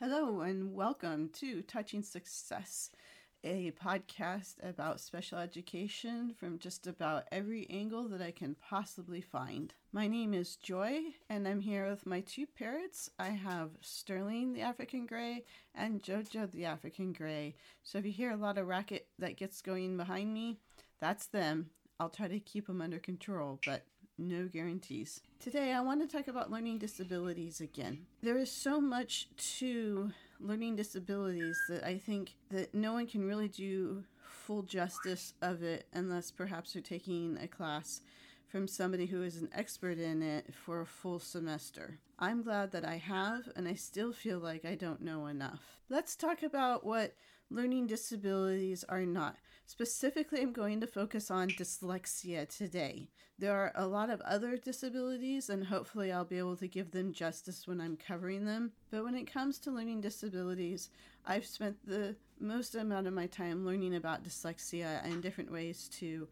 Hello, and welcome to Touching Success, a podcast about special education from just about every angle that I can possibly find. My name is Joy, and I'm here with my two parrots. I have Sterling the African Gray and Jojo the African Gray. So if you hear a lot of racket that gets going behind me, that's them. I'll try to keep them under control, but no guarantees. Today, I want to talk about learning disabilities again. There is so much to learning disabilities that I think that no one can really do full justice of it unless perhaps they're taking a class from somebody who is an expert in it for a full semester. I'm glad that I have, and I still feel like I don't know enough. Let's talk about what learning disabilities are not. Specifically, I'm going to focus on dyslexia today. There are a lot of other disabilities, and hopefully, I'll be able to give them justice when I'm covering them. But when it comes to learning disabilities, I've spent the most amount of my time learning about dyslexia and different ways to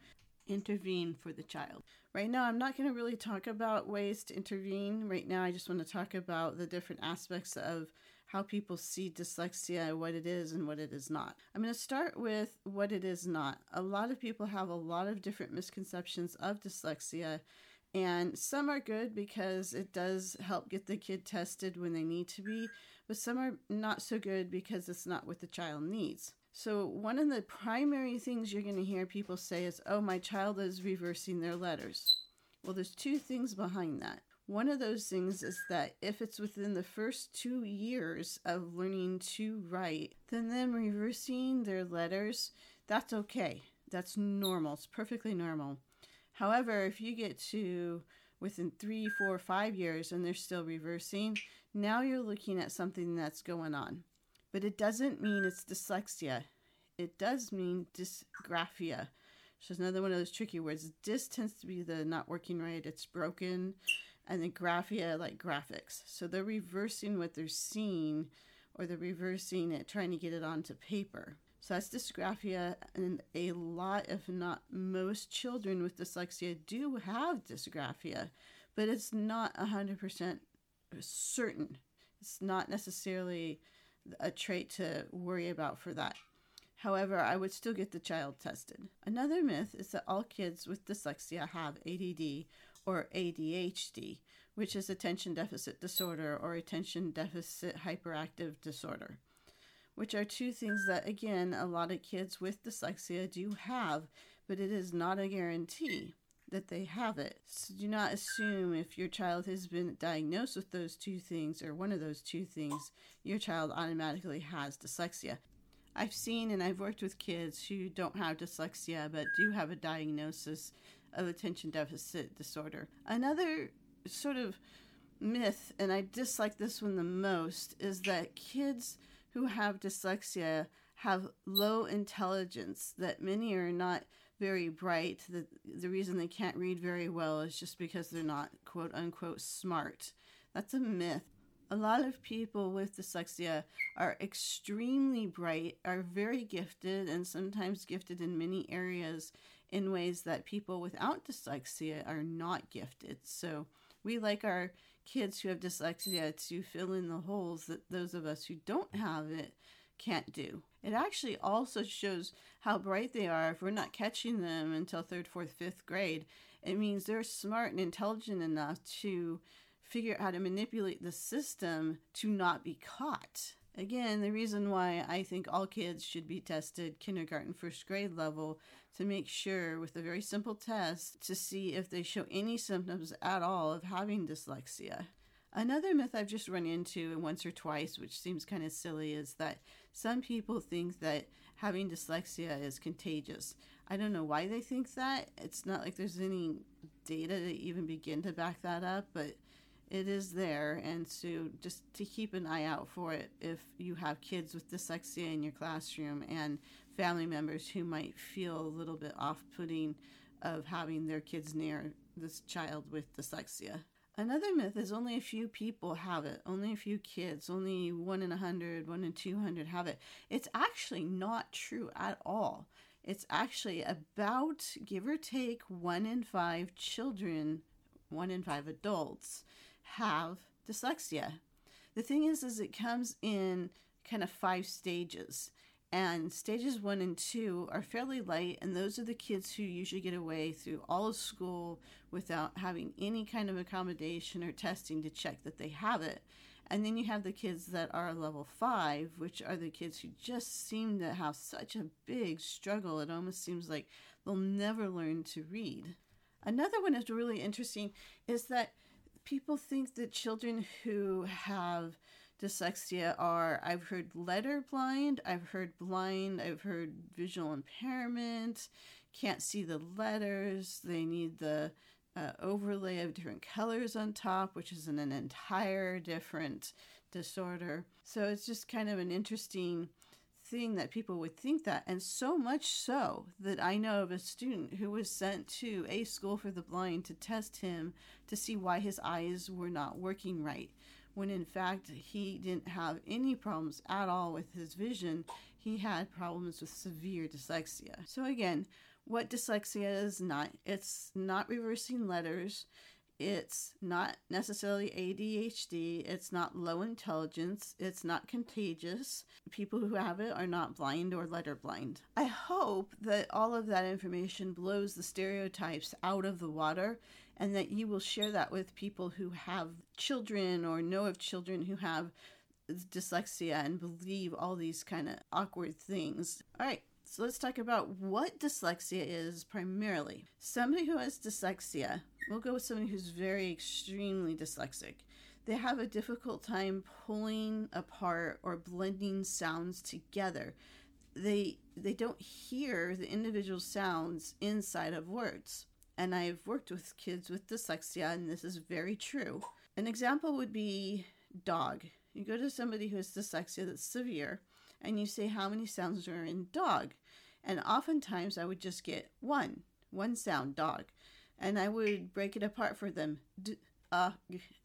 intervene for the child. Right now, I'm not going to really talk about ways to intervene. Right now, I just want to talk about the different aspects of how people see dyslexia, what it is and what it is not. I'm going to start with what it is not. A lot of people have a lot of different misconceptions of dyslexia, and some are good because it does help get the kid tested when they need to be, but some are not so good because it's not what the child needs. So, one of the primary things you're going to hear people say is, Oh, my child is reversing their letters. Well, there's two things behind that. One of those things is that if it's within the first two years of learning to write, then them reversing their letters, that's okay. That's normal. It's perfectly normal. However, if you get to within three, four, five years and they're still reversing, now you're looking at something that's going on. But it doesn't mean it's dyslexia. It does mean dysgraphia. So it's another one of those tricky words. Dys tends to be the not working right, it's broken and then graphia like graphics. So they're reversing what they're seeing or they're reversing it, trying to get it onto paper. So that's dysgraphia, and a lot, if not most, children with dyslexia do have dysgraphia, but it's not 100% certain. It's not necessarily a trait to worry about for that. However, I would still get the child tested. Another myth is that all kids with dyslexia have ADD or ADHD, which is attention deficit disorder or attention deficit hyperactive disorder, which are two things that, again, a lot of kids with dyslexia do have, but it is not a guarantee that they have it. So do not assume if your child has been diagnosed with those two things or one of those two things, your child automatically has dyslexia. I've seen and I've worked with kids who don't have dyslexia but do have a diagnosis of attention deficit disorder. Another sort of myth, and I dislike this one the most, is that kids who have dyslexia have low intelligence, that many are not very bright, that the reason they can't read very well is just because they're not quote unquote smart. That's a myth. A lot of people with dyslexia are extremely bright, are very gifted, and sometimes gifted in many areas in ways that people without dyslexia are not gifted. So we like our kids who have dyslexia to fill in the holes that those of us who don't have it can't do. It actually also shows how bright they are if we're not catching them until third, fourth, fifth grade. It means they're smart and intelligent enough to figure out how to manipulate the system to not be caught. Again, the reason why I think all kids should be tested kindergarten, first grade level to make sure with a very simple test to see if they show any symptoms at all of having dyslexia. Another myth I've just run into once or twice, which seems kind of silly, is that some people think that having dyslexia is contagious. I don't know why they think that. It's not like there's any data to even begin to back that up, but it is there and so just to keep an eye out for it if you have kids with dyslexia in your classroom and family members who might feel a little bit off-putting of having their kids near this child with dyslexia another myth is only a few people have it only a few kids only one in a hundred one in 200 have it it's actually not true at all it's actually about give or take one in five children one in five adults have dyslexia. The thing is, is it comes in kind of five stages. And stages one and two are fairly light, and those are the kids who usually get away through all of school without having any kind of accommodation or testing to check that they have it. And then you have the kids that are level five, which are the kids who just seem to have such a big struggle. It almost seems like they'll never learn to read. Another one is really interesting is that people think that children who have dyslexia are I've heard letter blind, I've heard blind, I've heard visual impairment, can't see the letters, they need the uh, overlay of different colors on top, which is an, an entire different disorder. So it's just kind of an interesting thing that people would think that. And so much so that I know of a student who was sent to a school for the blind to test him to see why his eyes were not working right. When in fact, he didn't have any problems at all with his vision. He had problems with severe dyslexia. So, again, what dyslexia is not. It's not reversing letters. It's not necessarily ADHD. It's not low intelligence. It's not contagious. People who have it are not blind or letter blind. I hope that all of that information blows the stereotypes out of the water and that you will share that with people who have children or know of children who have dyslexia and believe all these kind of awkward things. All right, so let's talk about what dyslexia is primarily. Somebody who has dyslexia, we'll go with somebody who's very extremely dyslexic. They have a difficult time pulling apart or blending sounds together. They they don't hear the individual sounds inside of words. And I've worked with kids with dyslexia and this is very true. An example would be dog. You go to somebody who has dyslexia that's severe and you say how many sounds are in dog. And oftentimes I would just get one, one sound, dog. And I would break it apart for them, d, uh,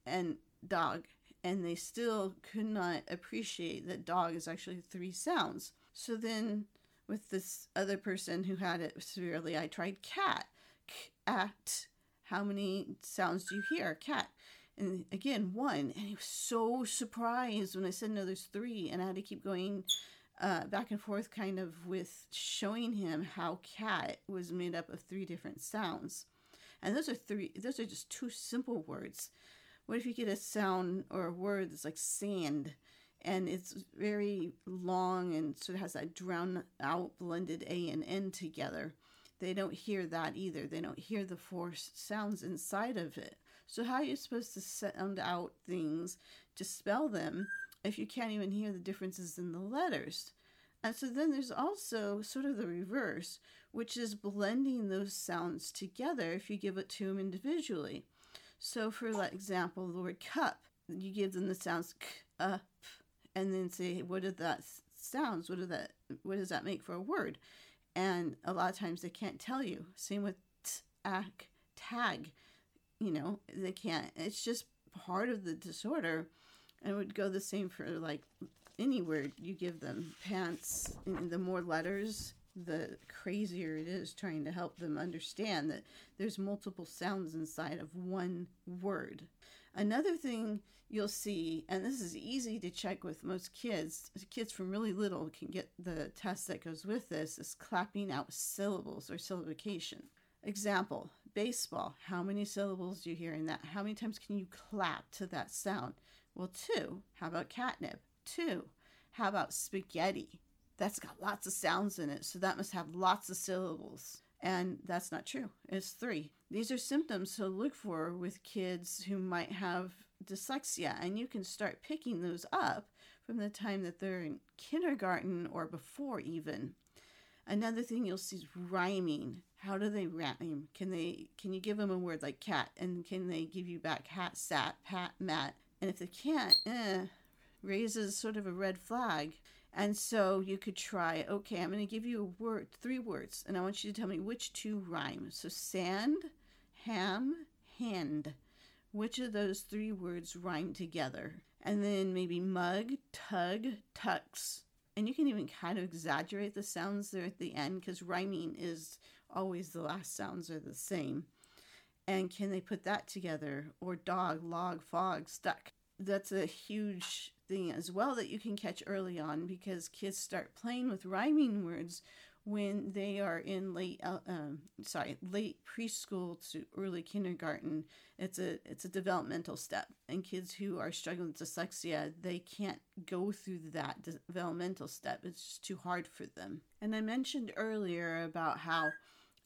and dog. And they still could not appreciate that dog is actually three sounds. So then with this other person who had it severely, I tried cat. Cat. How many sounds do you hear? Cat. And again, one. And he was so surprised when I said, no, there's three. And I had to keep going uh, back and forth kind of with showing him how cat was made up of three different sounds. And those are three, those are just two simple words. What if you get a sound or a word that's like sand and it's very long and sort of has that drown out blended A and N together? They don't hear that either. They don't hear the four sounds inside of it. So, how are you supposed to sound out things to spell them if you can't even hear the differences in the letters. And so then there's also sort of the reverse, which is blending those sounds together if you give it to them individually. So, for example, the word cup, you give them the sounds k, uh, up, and then say, what are that sounds? What, are that, what does that make for a word? And a lot of times they can't tell you. Same with t, ak, tag. You know, they can't. It's just part of the disorder and it would go the same for like any word you give them. Pants, the more letters, the crazier it is trying to help them understand that there's multiple sounds inside of one word. Another thing you'll see, and this is easy to check with most kids, kids from really little can get the test that goes with this, is clapping out syllables or syllabication. Example, baseball. How many syllables do you hear in that? How many times can you clap to that sound? Well, two. How about catnip? Two. How about spaghetti? That's got lots of sounds in it, so that must have lots of syllables. And that's not true. It's three. These are symptoms to look for with kids who might have dyslexia, and you can start picking those up from the time that they're in kindergarten or before even. Another thing you'll see is rhyming. How do they rhyme? Can they can you give them a word like cat and can they give you back hat, sat, pat, mat? And if they can't, eh, raises sort of a red flag. And so you could try, okay, I'm going to give you a word, three words, and I want you to tell me which two rhyme. So sand, ham, hand. Which of those three words rhyme together? And then maybe mug, tug, tux. And you can even kind of exaggerate the sounds there at the end because rhyming is always the last sounds are the same. And can they put that together? Or dog, log, fog, stuck. that's a huge thing as well that you can catch early on because kids start playing with rhyming words when they are in late uh, um, sorry late preschool to early kindergarten it's a it's a developmental step. And kids who are struggling with dyslexia they can't go through that developmental step. It's just too hard for them. And i mentioned earlier about how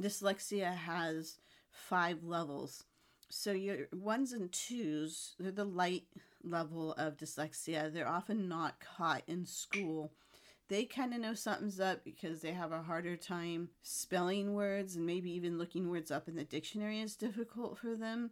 dyslexia has five levels. So your ones and twos they're the light level of dyslexia. They're often not caught in school they kind of know something's up because they have a harder time spelling words and maybe even looking words up in the dictionary is difficult for them.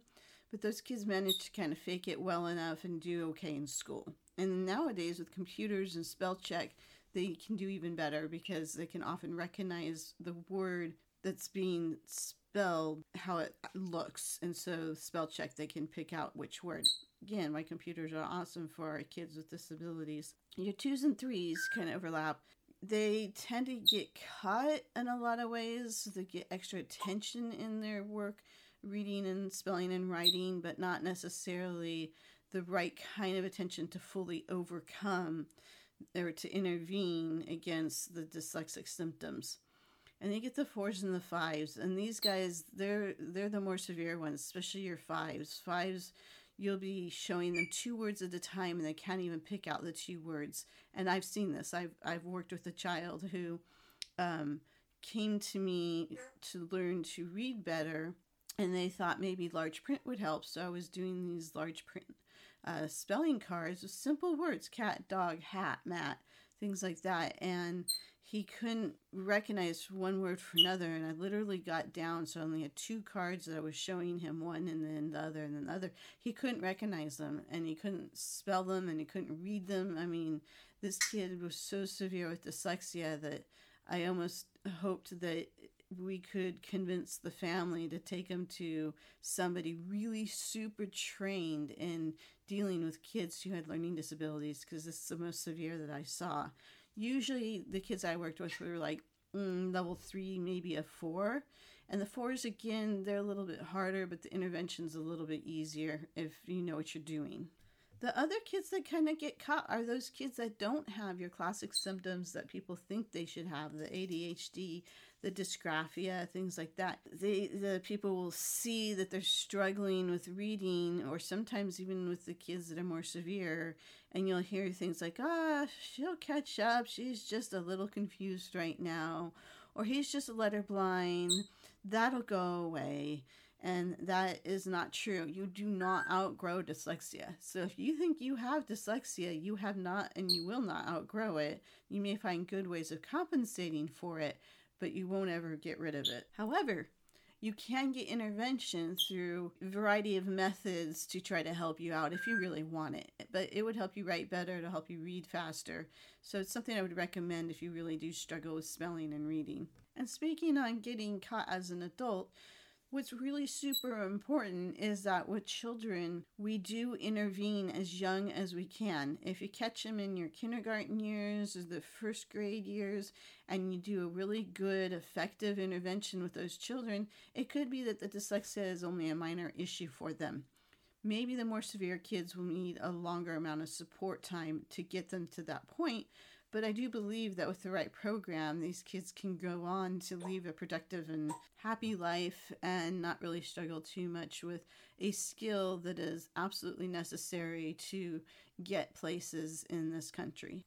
But those kids manage to kind of fake it well enough and do okay in school. And nowadays, with computers and spell check, they can do even better because they can often recognize the word that's being spelled, how it looks. And so, spell check, they can pick out which word again, my computers are awesome for our kids with disabilities. Your twos and threes of overlap. They tend to get cut in a lot of ways. They get extra attention in their work, reading and spelling and writing, but not necessarily the right kind of attention to fully overcome or to intervene against the dyslexic symptoms and you get the fours and the fives and these guys they're they're the more severe ones especially your fives fives you'll be showing them two words at a time and they can't even pick out the two words. And I've seen this. I've, I've worked with a child who um, came to me to learn to read better and they thought maybe large print would help. So I was doing these large print uh, spelling cards with simple words cat, dog, hat, mat, things like that. And he couldn't recognize one word for another and i literally got down so i only had two cards that i was showing him one and then the other and then the other. He couldn't recognize them and he couldn't spell them and he couldn't read them. I mean this kid was so severe with dyslexia that i almost hoped that we could convince the family to take him to somebody really super trained in dealing with kids who had learning disabilities because this is the most severe that i saw usually the kids I worked with were like mm, level three, maybe a four. And the fours, again, they're a little bit harder, but the intervention's a little bit easier if you know what you're doing. The other kids that kind of get caught are those kids that don't have your classic symptoms that people think they should have the ADHD, the dysgraphia, things like that. They, the people will see that they're struggling with reading, or sometimes even with the kids that are more severe, and you'll hear things like, ah, oh, she'll catch up. She's just a little confused right now, or he's just a letter blind. That'll go away. And that is not true. You do not outgrow dyslexia. So if you think you have dyslexia, you have not and you will not outgrow it. You may find good ways of compensating for it, but you won't ever get rid of it. However, you can get intervention through a variety of methods to try to help you out if you really want it. But it would help you write better, to help you read faster. So it's something I would recommend if you really do struggle with spelling and reading. And speaking on getting caught as an adult, What's really super important is that with children, we do intervene as young as we can. If you catch them in your kindergarten years or the first grade years, and you do a really good, effective intervention with those children, it could be that the dyslexia is only a minor issue for them. Maybe the more severe kids will need a longer amount of support time to get them to that point, but I do believe that with the right program, these kids can go on to live a productive and happy life and not really struggle too much with a skill that is absolutely necessary to get places in this country.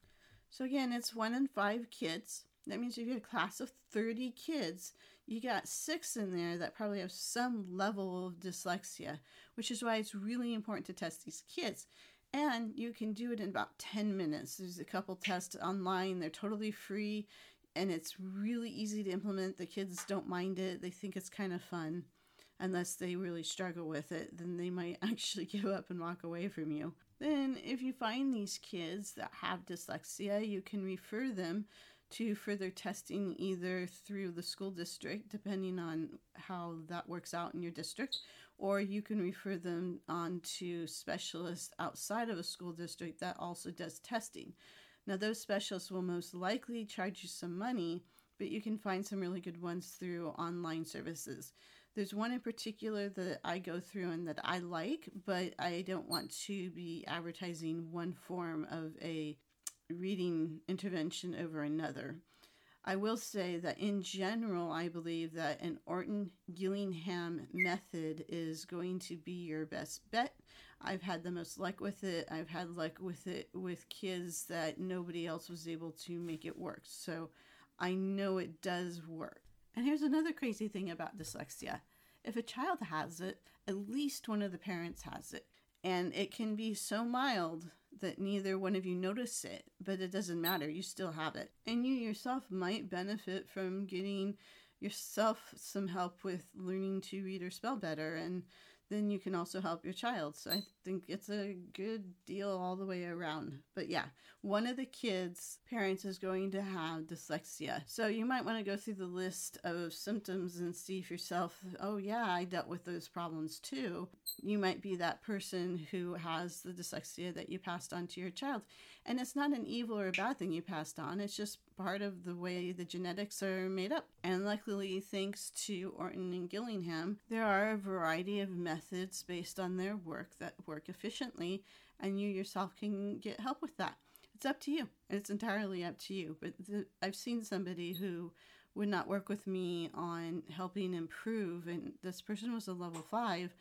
So, again, it's one in five kids. That means if you have a class of 30 kids, you got six in there that probably have some level of dyslexia, which is why it's really important to test these kids. And you can do it in about 10 minutes. There's a couple tests online, they're totally free, and it's really easy to implement. The kids don't mind it, they think it's kind of fun. Unless they really struggle with it, then they might actually give up and walk away from you. Then, if you find these kids that have dyslexia, you can refer them to further testing either through the school district, depending on how that works out in your district, or you can refer them on to specialists outside of a school district that also does testing. Now, those specialists will most likely charge you some money, but you can find some really good ones through online services. There's one in particular that I go through and that I like, but I don't want to be advertising one form of a reading intervention over another. I will say that in general, I believe that an Orton Gillingham method is going to be your best bet. I've had the most luck with it. I've had luck with it with kids that nobody else was able to make it work. So I know it does work. And here's another crazy thing about dyslexia if a child has it, at least one of the parents has it. And it can be so mild that neither one of you notice it, but it doesn't matter. You still have it. And you yourself might benefit from getting yourself some help with learning to read or spell better. And then you can also help your child. So I think it's a good deal all the way around. But yeah, one of the kids' parents is going to have dyslexia. So you might want to go through the list of symptoms and see for yourself, oh, yeah, I dealt with those problems too. You might be that person who has the dyslexia that you passed on to your child. And it's not an evil or a bad thing you passed on, it's just part of the way the genetics are made up. And luckily, thanks to Orton and Gillingham, there are a variety of methods based on their work that work efficiently, and you yourself can get help with that. It's up to you. It's entirely up to you. But the, I've seen somebody who would not work with me on helping improve, and this person was a level five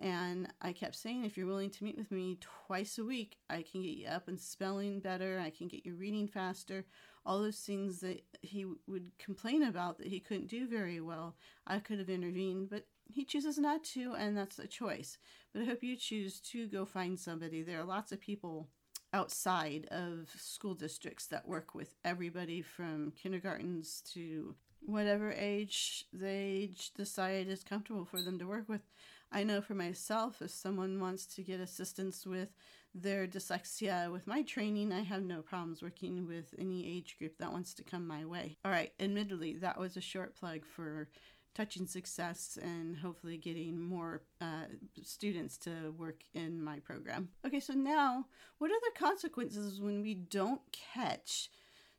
and I kept saying, if you're willing to meet with me twice a week, I can get you up and spelling better. I can get you reading faster. All those things that he would complain about that he couldn't do very well, I could have intervened, but he chooses not to, and that's a choice. But I hope you choose to go find somebody. There are lots of people outside of school districts that work with everybody from kindergartens to whatever age they decide is comfortable for them to work with. I know for myself, if someone wants to get assistance with their dyslexia with my training, I have no problems working with any age group that wants to come my way. All right, admittedly, that was a short plug for touching success and hopefully getting more uh, students to work in my program. Okay, so now what are the consequences when we don't catch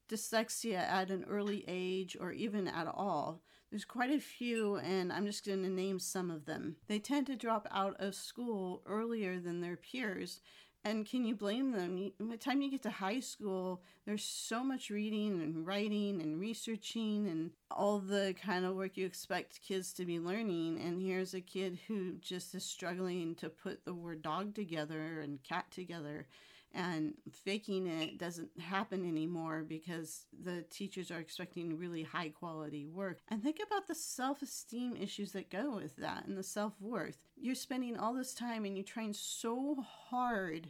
dyslexia at an early age or even at all? There's quite a few, and I'm just going to name some of them. They tend to drop out of school earlier than their peers. And can you blame them? By the time you get to high school, there's so much reading and writing and researching and all the kind of work you expect kids to be learning. And here's a kid who just is struggling to put the word dog together and cat together and faking it doesn't happen anymore because the teachers are expecting really high quality work. And think about the self esteem issues that go with that and the self worth. You're spending all this time and you're trying so hard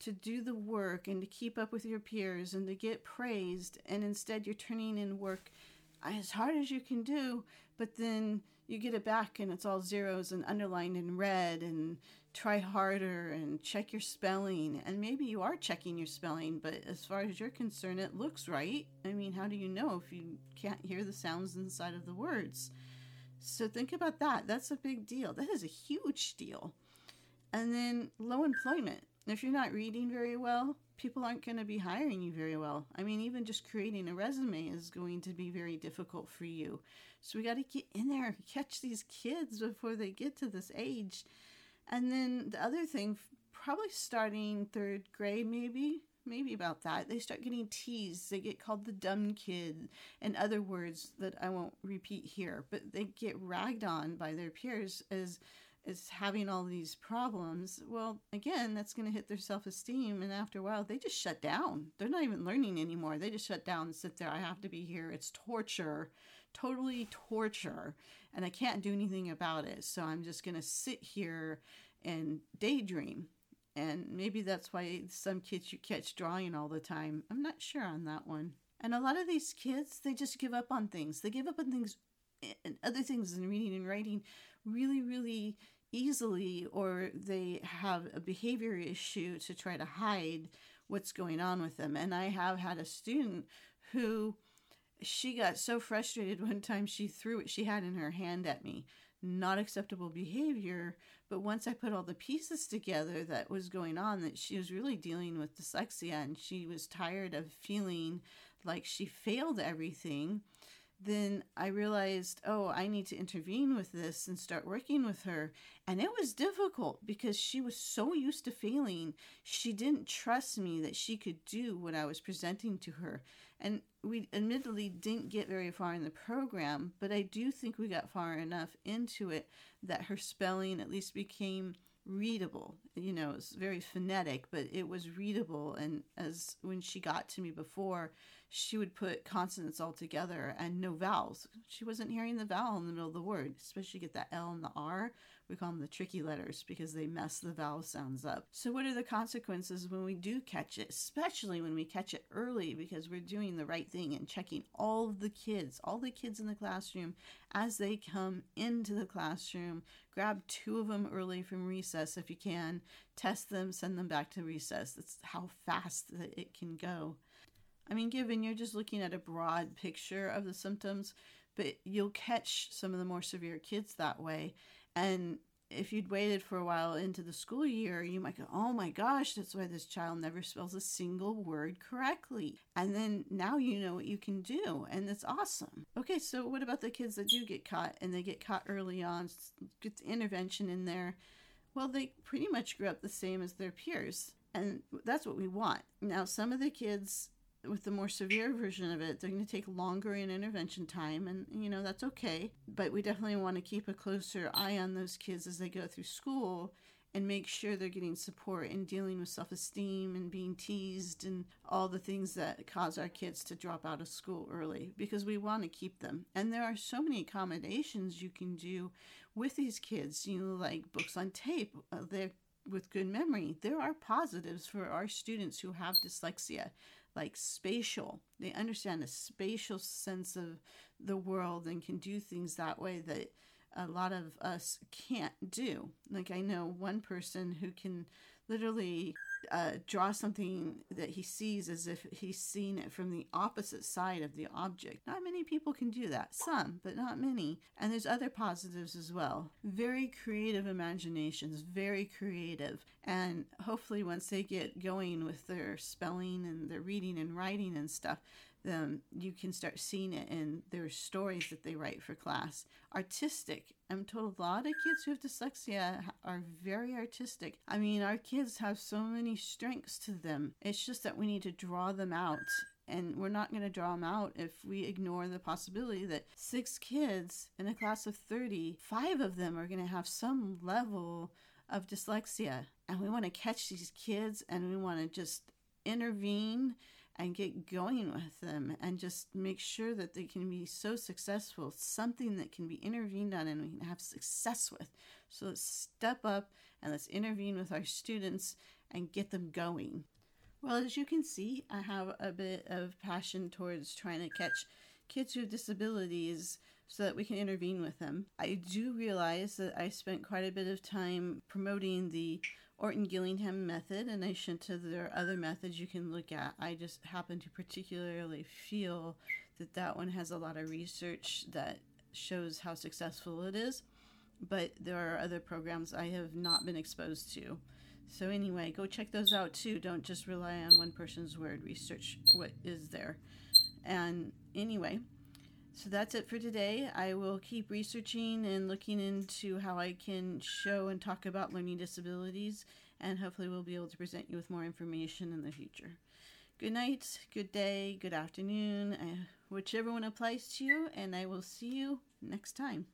to do the work and to keep up with your peers and to get praised, and instead you're turning in work as hard as you can do, but then you get it back and it's all zeros and underlined in red and try harder and check your spelling. And maybe you are checking your spelling, but as far as you're concerned, it looks right. I mean, how do you know if you can't hear the sounds inside of the words? So think about that. That's a big deal. That is a huge deal. And then low employment. If you're not reading very well, people aren't going to be hiring you very well. I mean, even just creating a resume is going to be very difficult for you. So we got to get in there, catch these kids before they get to this age. And then the other thing, probably starting third grade, maybe, maybe about that, they start getting teased. They get called the dumb kid and other words that I won't repeat here, but they get ragged on by their peers as is having all these problems, well, again, that's going to hit their self esteem. And after a while, they just shut down. They're not even learning anymore. They just shut down and sit there. I have to be here. It's torture totally torture and I can't do anything about it. So I'm just going to sit here and daydream. And maybe that's why some kids you catch drawing all the time. I'm not sure on that one. And a lot of these kids, they just give up on things. They give up on things and other things in reading and writing really, really easily, or they have a behavior issue to try to hide what's going on with them. And I have had a student who she got so frustrated one time she threw what she had in her hand at me. Not acceptable behavior, but once I put all the pieces together that was going on, that she was really dealing with dyslexia and she was tired of feeling like she failed everything, then I realized, oh, I need to intervene with this and start working with her. And it was difficult because she was so used to failing. She didn't trust me that she could do what I was presenting to her. And we admittedly didn't get very far in the program, but I do think we got far enough into it that her spelling at least became readable. You know, it's very phonetic, but it was readable. And as when she got to me before, she would put consonants all together and no vowels. She wasn't hearing the vowel in the middle of the word, especially get that L and the R. We call them the tricky letters because they mess the vowel sounds up. So, what are the consequences when we do catch it, especially when we catch it early because we're doing the right thing and checking all the kids, all the kids in the classroom as they come into the classroom? Grab two of them early from recess if you can, test them, send them back to recess. That's how fast that it can go. I mean, given you're just looking at a broad picture of the symptoms, but you'll catch some of the more severe kids that way. And if you'd waited for a while into the school year, you might go, oh my gosh, that's why this child never spells a single word correctly. And then now you know what you can do, and it's awesome. Okay, so what about the kids that do get caught and they get caught early on, get the intervention in there? Well, they pretty much grew up the same as their peers, and that's what we want. Now, some of the kids with the more severe version of it, they're going to take longer in intervention time, and you know that's okay. But we definitely want to keep a closer eye on those kids as they go through school and make sure they're getting support in dealing with self esteem and being teased and all the things that cause our kids to drop out of school early because we want to keep them. And there are so many accommodations you can do with these kids, you know, like books on tape. Uh, they're with good memory. There are positives for our students who have dyslexia like spatial. They understand a spatial sense of the world and can do things that way that a lot of us can't do. Like I know one person who can literally uh, draw something that he sees as if he's seen it from the opposite side of the object. Not many people can do that. Some, but not many. And there's other positives as well. Very creative imaginations, very creative. And hopefully, once they get going with their spelling and their reading and writing and stuff, then you can start seeing it in their stories that they write for class. Artistic. I'm told a lot of kids who have dyslexia are very artistic. I mean, our kids have so many strengths to them. It's just that we need to draw them out. And we're not going to draw them out if we ignore the possibility that six kids in a class of 30, five of them are going to have some level of dyslexia. And we want to catch these kids and we want to just intervene and get going with them and just make sure that they can be so successful, something that can be intervened on and we can have success with. So let's step up and let's intervene with our students and get them going. Well, as you can see, I have a bit of passion towards trying to catch kids with disabilities so that we can intervene with them. I do realize that I spent quite a bit of time promoting the Orton Gillingham method, in addition to there are other methods you can look at. I just happen to particularly feel that that one has a lot of research that shows how successful it is, but there are other programs I have not been exposed to. So, anyway, go check those out too. Don't just rely on one person's word, research what is there. And anyway, so that's it for today. I will keep researching and looking into how I can show and talk about learning disabilities, and hopefully, we'll be able to present you with more information in the future. Good night, good day, good afternoon, uh, whichever one applies to you, and I will see you next time.